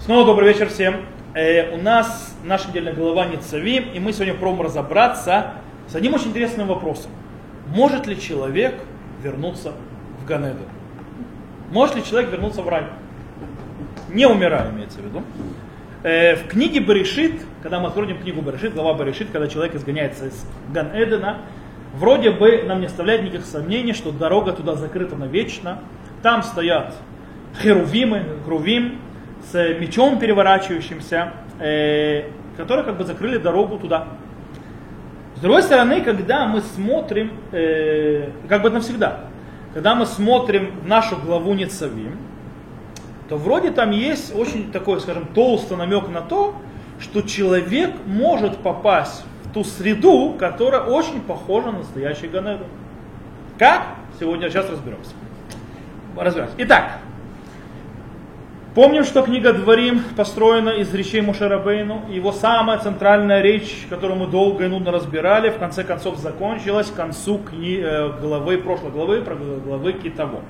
Снова добрый вечер всем. Э, у нас наша недельная глава Ницавим, и мы сегодня пробуем разобраться с одним очень интересным вопросом. Может ли человек вернуться в Ганеду? Может ли человек вернуться в рай? Не умирая, имеется в виду. Э, в книге Баришит, когда мы откроем книгу Баришит, глава Баришит, когда человек изгоняется из Ган-Эдена, вроде бы нам не оставляет никаких сомнений, что дорога туда закрыта навечно. Там стоят херувимы, грувим, с мечом переворачивающимся, э, которые как бы закрыли дорогу туда. С другой стороны, когда мы смотрим, э, как бы навсегда, когда мы смотрим в нашу главу Ницавим, то вроде там есть очень такой, скажем, толстый намек на то, что человек может попасть в ту среду, которая очень похожа на настоящий Ганеду. Как? Сегодня сейчас разберемся. Разберемся. Итак, Помним, что книга Дворим построена из речей Мушарабейну. Его самая центральная речь, которую мы долго и нудно разбирали, в конце концов закончилась к концу кни- э, главы, прошлой главы, про главы Китово.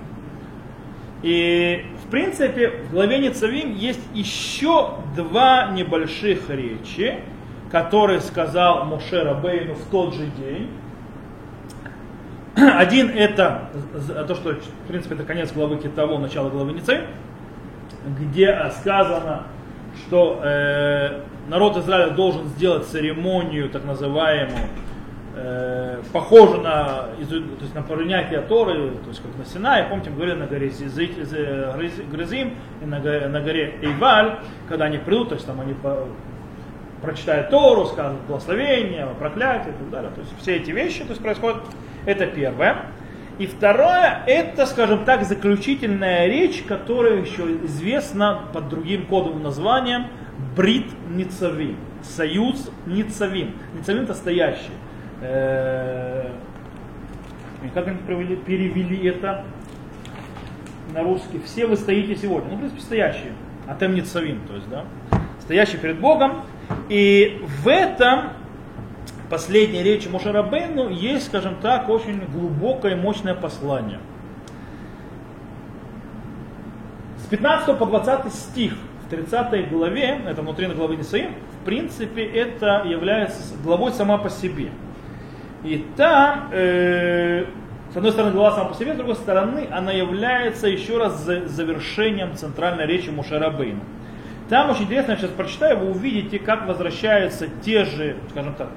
И, в принципе, в главе Ницавим есть еще два небольших речи, которые сказал Моше Рабейну в тот же день. Один это то, что, в принципе, это конец главы Китово, начало главы Ницавим где сказано, что э, народ Израиля должен сделать церемонию, так называемую, э, похожую на, то есть на принятие Торы, то есть как на Синае, помните, мы говорили на горе Грызим и на горе, на горе Эйваль, когда они придут, то есть там они по, прочитают Тору, скажут благословение, проклятие и так далее. То есть все эти вещи то есть, происходят. Это первое. И второе, это, скажем так, заключительная речь, которая еще известна под другим кодовым названием Брит Ницавим. Союз Ницавим. Ницавим это стоящий. Э, как они перевели, перевели это на русский? Все вы стоите сегодня. Ну, в принципе, стоящие. Атем Ницавим, то есть, да. Стоящий перед Богом. И в этом последней речи Мушарабейну есть, скажем так, очень глубокое и мощное послание. С 15 по 20 стих в 30 главе, это внутри главы Нисаим, в принципе, это является главой сама по себе. И там, э, с одной стороны, глава сама по себе, с другой стороны, она является еще раз завершением центральной речи Мушарабейну. Там очень интересно, я сейчас прочитаю, вы увидите, как возвращаются те же, скажем так,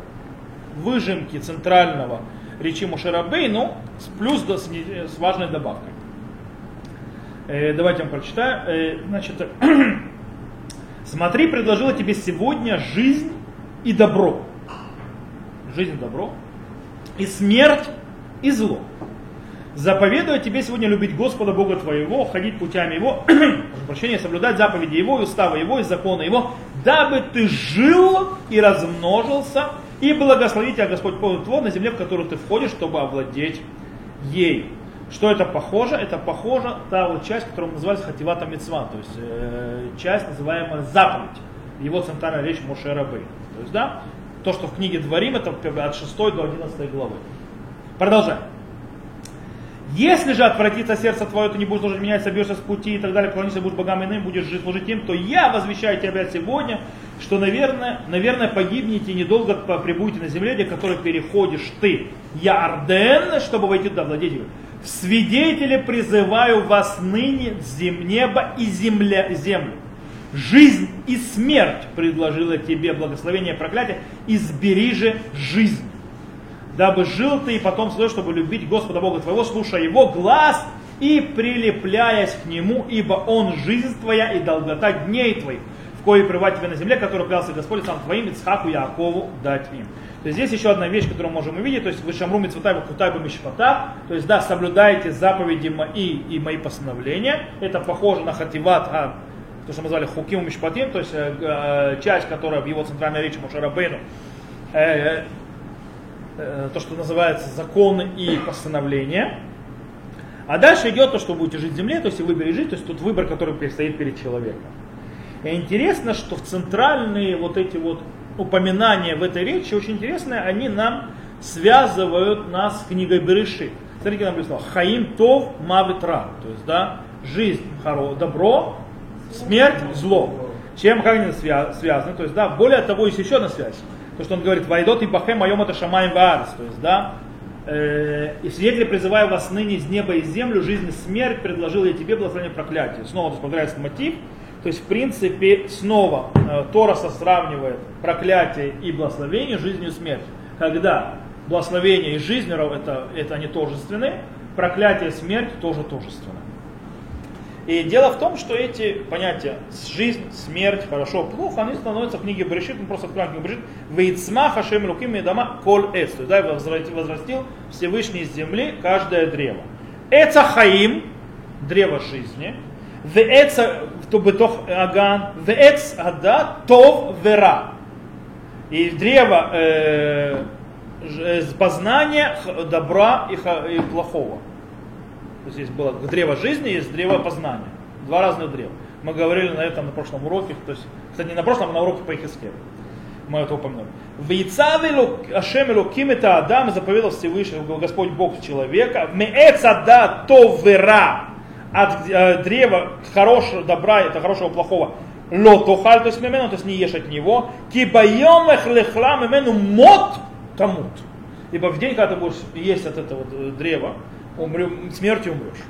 выжимки центрального речи Мушерабейну с плюс с, с важной добавкой. Э, давайте я вам прочитаю. Э, значит, смотри, предложила тебе сегодня жизнь и добро. Жизнь и добро. И смерть и зло. Заповедую тебе сегодня любить Господа Бога твоего, ходить путями Его, прощения, соблюдать заповеди Его, и уставы Его, и законы Его, дабы ты жил и размножился, и благословит тебя Господь Бог твой на земле, в которую ты входишь, чтобы овладеть ей. Что это похоже? Это похоже та вот часть, которую называется Хативата Мецва, то есть э, часть, называемая заповедь, его центральная речь Моше Рабы. То есть, да, то, что в книге Дворим, это от 6 до 11 главы. Продолжаем. Если же отвратится сердце твое, ты не будешь служить меня, собьешься с пути и так далее, клонишься, будешь богам иным, будешь жить, служить им, то я возвещаю тебя сегодня, что, наверное, наверное погибнете и недолго прибудете на земле, где которой переходишь ты, я Арден, чтобы войти туда, владеть ее. В свидетели призываю вас ныне зем, небо и земля, землю. Жизнь и смерть предложила тебе благословение и проклятие, избери же жизнь дабы жил ты и потом свой, чтобы любить Господа Бога твоего, слушая Его глаз и прилепляясь к Нему, ибо Он жизнь твоя и долгота дней твоих, в кое пребывать тебе на земле, которую клялся Господь сам твоим, Ицхаку Якову дать им. То есть здесь еще одна вещь, которую мы можем увидеть, то есть вы шамру митцвотайба кутайба мишпата, то есть да, соблюдайте заповеди мои и мои постановления, это похоже на хативат, а, то, что мы назвали хуким мишпатим, то есть э, э, часть, которая в его центральной речи Мушарабейну, э Э, то, что называется законы и постановления. А дальше идет то, что вы будете жить в земле, то есть выбери жить, то есть тут выбор, который предстоит перед человеком. И интересно, что в центральные вот эти вот упоминания в этой речи, очень интересные, они нам связывают нас с книгой Береши. Смотрите, написано, Хаим Тов Мавитра, то есть, да, жизнь, хоро, добро, смерть, зло. Чем как они связаны? То есть, да, более того, есть еще одна связь. То, что он говорит, войдот и бахем моем это шамаем ваарс. То есть, да, э, и свидетели призываю вас ныне из неба и землю, жизнь и смерть, предложил я тебе благословение проклятие. Снова есть, мотив. То есть, в принципе, снова э, Тороса сравнивает проклятие и благословение жизнью и смертью. Когда благословение и жизнь это, это они тожественны, проклятие и смерть тоже тожественны. И дело в том, что эти понятия жизнь, смерть, хорошо, плохо, они становятся в книге Берешит, мы просто откроем книгу Берешит, Вейцма Хашем Луким дома Коль Эс, то есть да, возрастил Всевышний из земли каждое древо. Это Хаим, древо жизни, Веэца Тубетох Аган, Веэц Ада Тов Вера. И древо э, познания добра и, и плохого. То есть есть было древо жизни, есть древо познания. Два разных древа. Мы говорили на этом на прошлом уроке, то есть, кстати, не на прошлом, а на уроке по Ихискелу. Мы это упомянули. В Ашем Элуким это Адам заповедал Всевышний Господь Бог человека. Меэцада то вера от э, древа хорошего добра, это хорошего плохого. Лотохаль, то есть мемену, то есть не ешь от него. Кибайом эхлехлам имену мот тамут. Ибо в день, когда ты будешь есть от этого древа, умрем, смертью умрешь.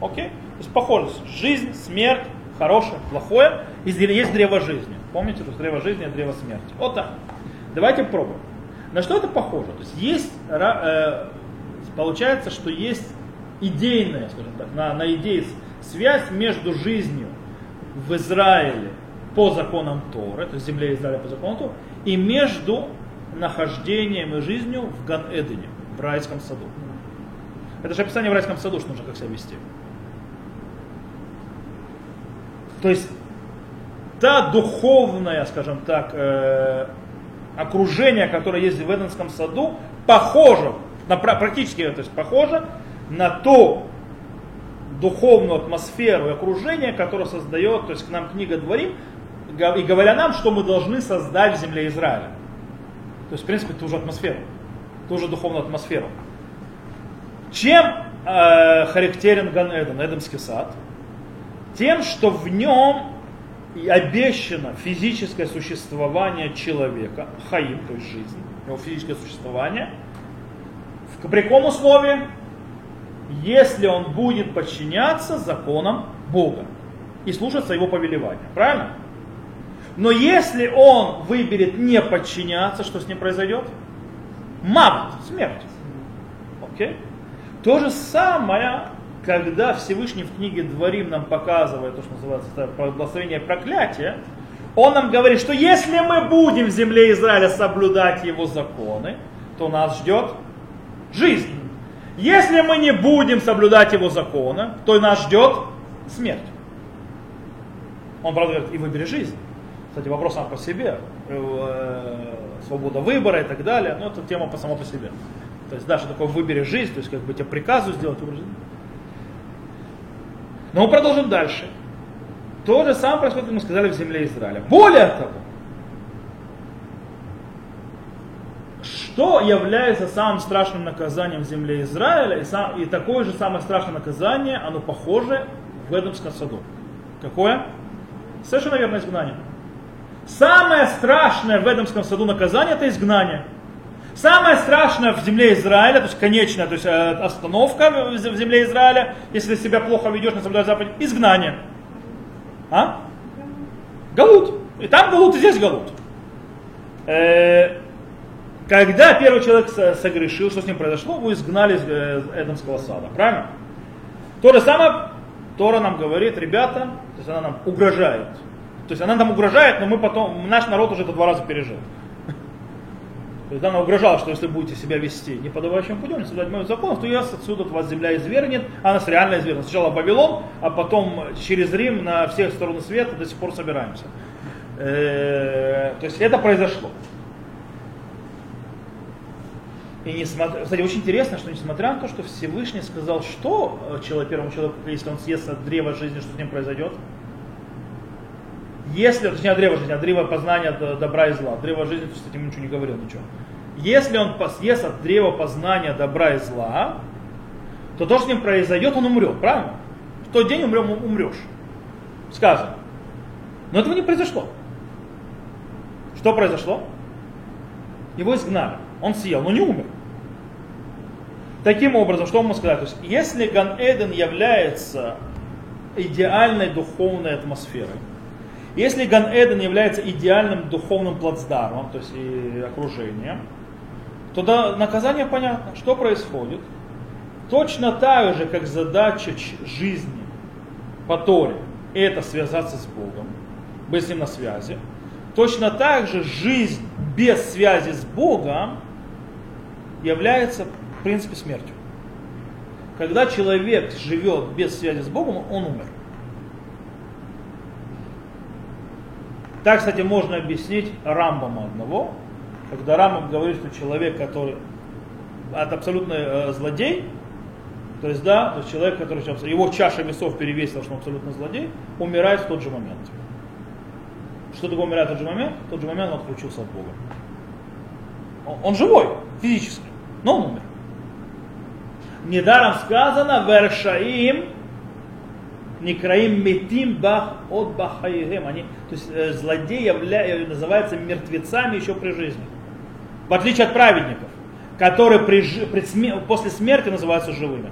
Окей? То есть похоже, жизнь, смерть, хорошее, плохое, и есть древо жизни. Помните, что древо жизни и древо смерти. Вот так. Давайте пробуем. На что это похоже? То есть есть, э, получается, что есть идейная, скажем так, на, на идее связь между жизнью в Израиле по законам Торы, то есть земле Израиля по законам Торы, и между нахождением и жизнью в Ган-Эдене, в райском саду. Это же описание в райском саду, что нужно как себя вести. То есть та духовная, скажем так, э, окружение, которое есть в Эденском саду, похоже, на, практически то есть похоже на ту духовную атмосферу и окружение, которое создает, то есть к нам книга Дворим, и говоря нам, что мы должны создать в земле Израиля. То есть, в принципе, ту же атмосферу, ту же духовную атмосферу. Чем э, характерен Ган Эден, Эдемский сад? Тем, что в нем обещано физическое существование человека, хаим, то есть жизнь, его физическое существование, в при условии? Если он будет подчиняться законам Бога и слушаться его повелевания. Правильно? Но если он выберет не подчиняться, что с ним произойдет? Мавт, смерть. Окей? То же самое, когда Всевышний в книге Дворим нам показывает то, что называется благословение проклятия, он нам говорит, что если мы будем в земле Израиля соблюдать его законы, то нас ждет жизнь. Если мы не будем соблюдать его законы, то нас ждет смерть. Он, правда, говорит, и выбери жизнь. Кстати, вопрос сам по себе, э, свобода выбора и так далее, но это тема по само по себе. То есть, да, что такое выбери жизнь, то есть, как бы тебе приказу сделать, Но мы продолжим дальше. То же самое происходит, как мы сказали, в земле Израиля. Более того, что является самым страшным наказанием в земле Израиля, и, сам, и такое же самое страшное наказание, оно похоже в Эдемском саду. Какое? Совершенно верно, изгнание. Самое страшное в Эдемском саду наказание это изгнание. Самое страшное в земле Израиля, то есть конечная, то есть э, остановка в земле Израиля, если ты себя плохо ведешь на соблюдать заповедь, изгнание. А? Галут. И там галут, и здесь галут. Э, когда первый человек согрешил, что с ним произошло, его изгнали из э, Эдемского сада. Правильно? То же самое Тора нам говорит, ребята, то есть она нам угрожает. То есть она нам угрожает, но мы потом, наш народ уже это два раза пережил. То есть она угрожала, что если будете себя вести неподобающим путем, не соблюдать моих законов, то я отсюда от вас земля извергнет, а нас реально извергнет. Сначала Вавилон, а потом через Рим на всех стороны света до сих пор собираемся. Э, то есть это произошло. И несмотря, кстати, очень интересно, что несмотря на то, что Всевышний сказал, что э, человек, первому человеку, если он съест от древа жизни, что с ним произойдет, если, точнее, древо жизни, а древо познания добра и зла. Древо жизни, с этим ничего не говорил, ничего. Если он съест от древа познания добра и зла, то то, что с ним произойдет, он умрет, правильно? В тот день умрем, умрешь. Сказано. Но этого не произошло. Что произошло? Его изгнали. Он съел, но не умер. Таким образом, что можно сказать? То есть, если Ган-Эден является идеальной духовной атмосферой, если Ган-Эден является идеальным духовным плацдармом, то есть и окружением, то да, наказание понятно. Что происходит? Точно так же, как задача жизни по Торе, это связаться с Богом, быть с Ним на связи, точно так же жизнь без связи с Богом является в принципе смертью. Когда человек живет без связи с Богом, он умер. Так, кстати, можно объяснить Рамбама одного, когда Рамбам говорит, что человек, который от абсолютно э, злодей, то есть, да, то есть человек, который его чаша весов перевесила, что он абсолютно злодей, умирает в тот же момент. Что такое умирает в тот же момент? В тот же момент он отключился от Бога. Он, он живой, физически, но он умер. Недаром сказано, вершаим Некраим метим бах от бахаихем. Они, то есть э, злодеи явля, э, называются мертвецами еще при жизни. В отличие от праведников, которые при, при после смерти называются живыми.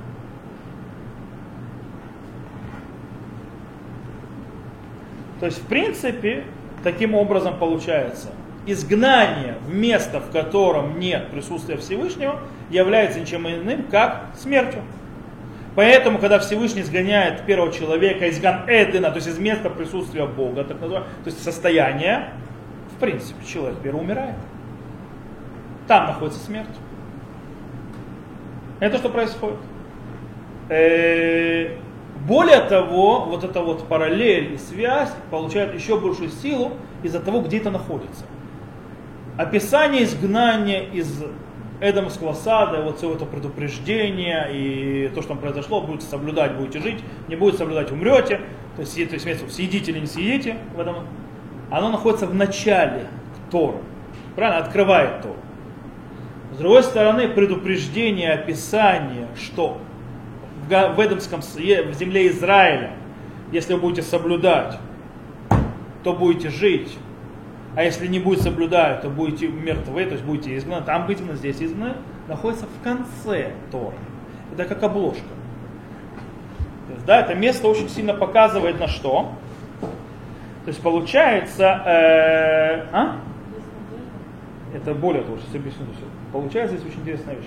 То есть, в принципе, таким образом получается, изгнание в место, в котором нет присутствия Всевышнего, является ничем иным, как смертью. Поэтому, когда Всевышний изгоняет первого человека из Ган-Эдена, то есть из места присутствия Бога, так называемое, то есть состояние, в принципе, человек первый умирает. Там находится смерть. Это что происходит? Э, более того, вот эта вот параллель и связь получает еще большую силу из-за того, где это находится. Описание изгнания из Эдамского сада, вот все это предупреждение и то, что там произошло, будете соблюдать, будете жить, не будете соблюдать, умрете. То есть, то есть съедите или не съедите в этом. Оно находится в начале Торы. Правильно? Открывает Тору. С другой стороны, предупреждение, описание, что в Эдамском, в земле Израиля, если вы будете соблюдать, то будете жить, а если не будет соблюдать, то будете мертвы, то есть будете изгнаны. Там быть изгнаны, здесь изгнаны, находится в конце Торы. Это как обложка. То есть, да, это место очень сильно показывает на что. То есть получается, э, а? Это более того, сейчас объясню. Получается здесь очень интересная вещь.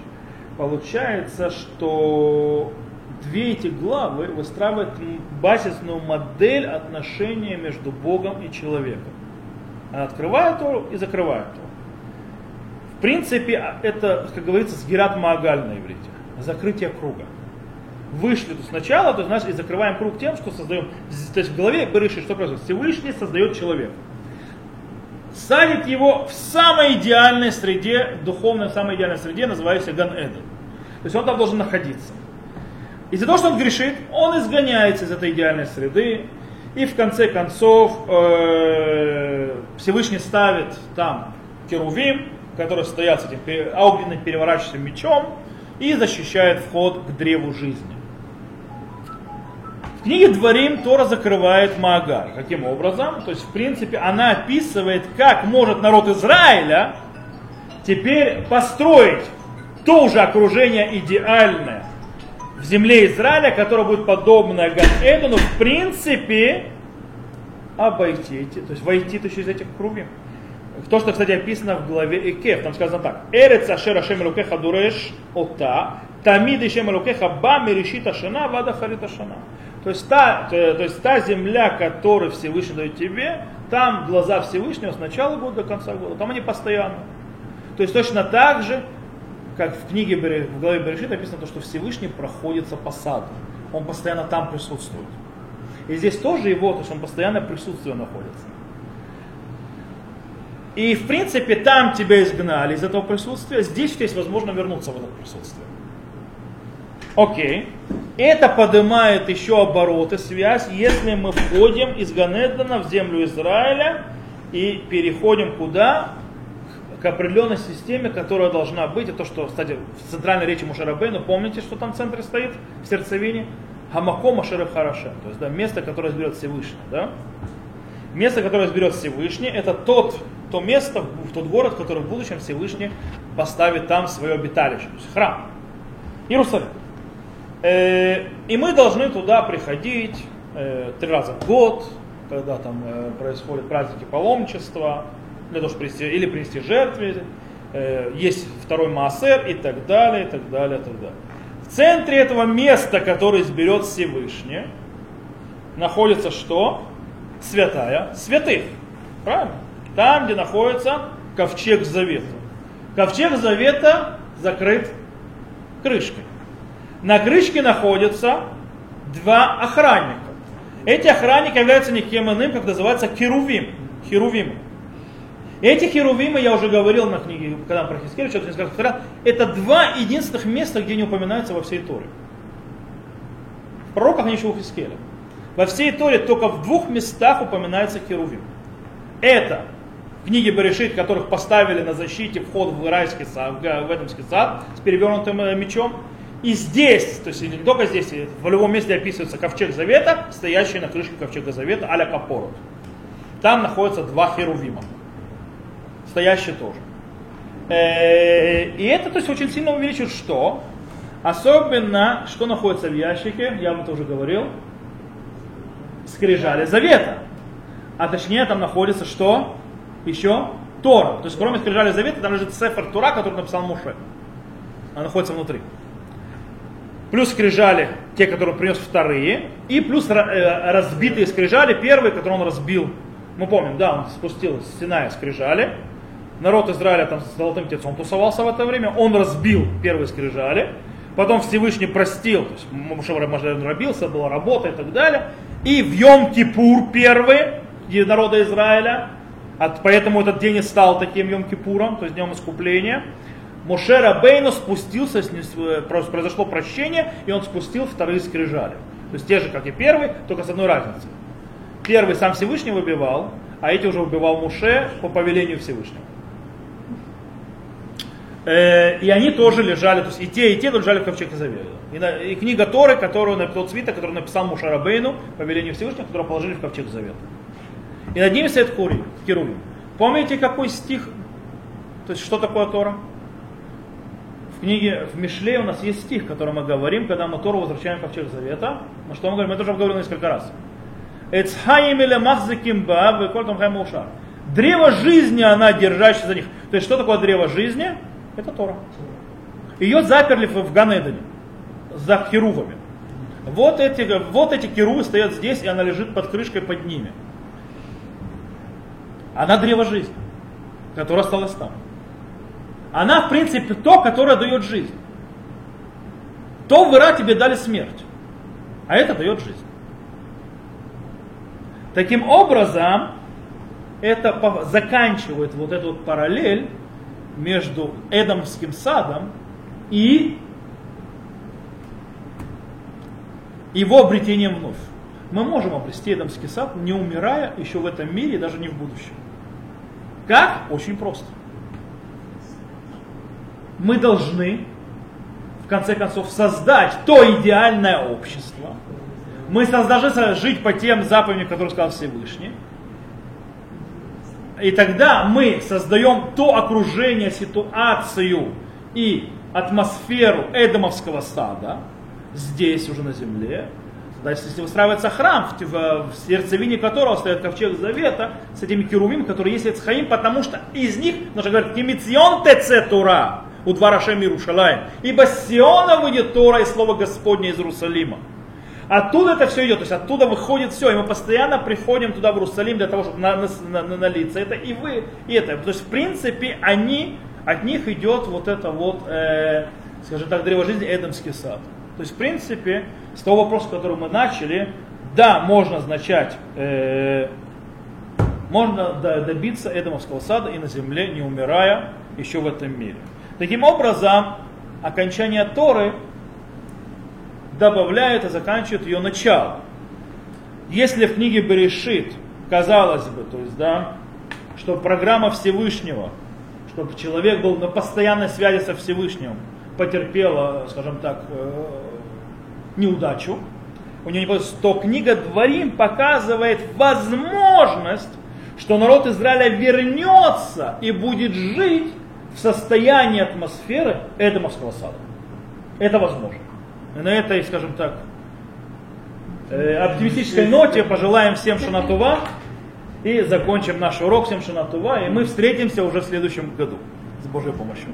Получается, что две эти главы выстраивают базисную модель отношения между Богом и человеком. Она открывает Тору и закрывает Тору. В принципе, это, как говорится, сгират Маагаль на иврите. Закрытие круга. Вышли то сначала, то значит, и закрываем круг тем, что создаем. То есть в голове Берыши, что происходит? Всевышний создает человека. Садит его в самой идеальной среде, духовной, самой идеальной среде, называющейся Ган Эден. То есть он там должен находиться. Из-за того, что он грешит, он изгоняется из этой идеальной среды, и в конце концов э, Всевышний ставит там керувим, которые стоят с этим огненным переворачивающим мечом и защищает вход к древу жизни. В книге Дворим Тора закрывает Маагар. Каким образом? То есть, в принципе, она описывает, как может народ Израиля теперь построить то же окружение идеальное, в земле Израиля, которая будет подобна Ган-Эдену, в принципе, обойти эти, то есть войти то через этих круги. То, что, кстати, описано в главе Экев, там сказано так. Эрец ашер ашем элукеха дуреш ота, тамид ишем элукеха ба мерешит ашана, вада харит ашана. То есть, та, то, то есть та земля, которую Всевышний дает тебе, там глаза Всевышнего с начала года до конца года, там они постоянно. То есть точно так же как в книге в главе Берешит написано то, что Всевышний проходится по саду. Он постоянно там присутствует. И здесь тоже его, то есть он постоянно присутствие находится. И в принципе там тебя изгнали из этого присутствия, здесь есть возможно вернуться в это присутствие. Окей. Это поднимает еще обороты, связь, если мы входим из Ганедана в землю Израиля и переходим куда? К определенной системе, которая должна быть. И то, что, кстати, в центральной речи Мушарабейну, помните, что там в центре стоит, в сердцевине? Хамако Машерев Харашем, то есть да, место, которое изберет Всевышний. Да? Место, которое изберет Всевышний, это тот, то место, тот город, который в будущем Всевышний поставит там свое обиталище, то есть храм. Иерусалим. Э, и мы должны туда приходить э, три раза в год, когда там э, происходят праздники паломничества, для того, чтобы принести, или принести жертвы, есть второй маасер и так далее, и так далее, и так далее. В центре этого места, которое изберет Всевышний, находится что? Святая святых. Правильно? Там, где находится ковчег завета. Ковчег завета закрыт крышкой. На крышке находятся два охранника. Эти охранники являются никем иным, как называется херувим. Херувимы. Эти херувимы, я уже говорил на книге, когда про Хискель, что-то несколько раз, это два единственных места, где не упоминаются во всей Торе. В пророках еще у Хискеля. Во всей Торе только в двух местах упоминается херувим. Это книги Берешит, которых поставили на защите вход в райский сад, в Эдемский сад с перевернутым э, мечом. И здесь, то есть не только здесь, в любом месте описывается ковчег завета, стоящий на крышке ковчега завета, аля капорот. Там находятся два херувима, стоящие тоже. Э, и это то есть, очень сильно увеличивает что? Особенно, что находится в ящике, я вам это уже говорил, скрижали завета. А точнее там находится что? Еще Тора. То есть кроме скрижали завета там лежит Сефер Тура, который написал Муше. Она находится внутри. Плюс скрижали, те, которые он принес вторые, и плюс э, разбитые скрижали, первые, которые он разбил. Мы помним, да, он спустил с Синая скрижали. Народ Израиля там с золотым тельцом тусовался в это время. Он разбил первые скрижали. Потом Всевышний простил, то есть Муше рабился, была работа и так далее. И в Йом-Кипур первый народа Израиля, от, поэтому этот день и стал таким Йом-Кипуром, то есть днем искупления. Моше Рабейну спустился, э, произошло прощение, и он спустил вторые скрижали. То есть те же, как и первый, только с одной разницей. Первый сам Всевышний выбивал, а эти уже выбивал Муше по повелению Всевышнего. Э, и они тоже лежали, то есть и те, и те лежали в ковчеге завета. И, на, и книга Торы, которую написал Цвита, который написал Мушарабейну по велению Всевышнего, которую положили в ковчег завета. И над ним стоит Керувим. Помните, какой стих, то есть что такое Тора? В книге, в Мишле у нас есть стих, который мы говорим, когда мы Тору возвращаем в ковчег завета. Но что мы говорим? Мы тоже говорили несколько раз. Древо жизни, она держащая за них. То есть, что такое древо жизни? Это Тора. Ее заперли в Ганедане за херувами. Вот эти, вот эти керувы стоят здесь, и она лежит под крышкой под ними. Она древо жизни, которая осталась там. Она, в принципе, то, которое дает жизнь. То в Ира тебе дали смерть, а это дает жизнь. Таким образом, это заканчивает вот эту параллель между Эдамским садом и его обретением вновь. Мы можем обрести Эдамский сад, не умирая еще в этом мире, даже не в будущем. Как? Очень просто. Мы должны, в конце концов, создать то идеальное общество. Мы должны жить по тем заповедям, которые сказал Всевышний. И тогда мы создаем то окружение, ситуацию и атмосферу Эдомовского сада, здесь уже на земле. Да, если выстраивается храм, в, в сердцевине которого стоит ковчег завета, с этими керувим, которые есть Эцхаим, потому что из них, нужно говорить, кемицион теце Тура, у двора Шем Иерушалаем, ибо Сиона выйдет Тора и Слово Господне из Иерусалима. Оттуда это все идет, то есть оттуда выходит все, и мы постоянно приходим туда в Иерусалим для того, чтобы на, на, на, налиться. Это и вы, и это. То есть в принципе они, от них идет вот это вот, э, скажем так, древо жизни Эдемский сад. То есть в принципе с того вопроса, который мы начали, да, можно означать, э, можно добиться Эдемовского сада и на земле, не умирая еще в этом мире. Таким образом, окончание Торы добавляют и заканчивают ее начало. Если в книге Берешит, казалось бы, то есть, да, что программа Всевышнего, чтобы человек был на постоянной связи со Всевышним, потерпела, скажем так, э, неудачу, у него не получилось, то книга Дворим показывает возможность, что народ Израиля вернется и будет жить в состоянии атмосферы Эдемовского сада. Это возможно. На этой, скажем так, э, оптимистической ноте пожелаем всем Шанатува и закончим наш урок всем Шанатува, и мы встретимся уже в следующем году с Божьей помощью.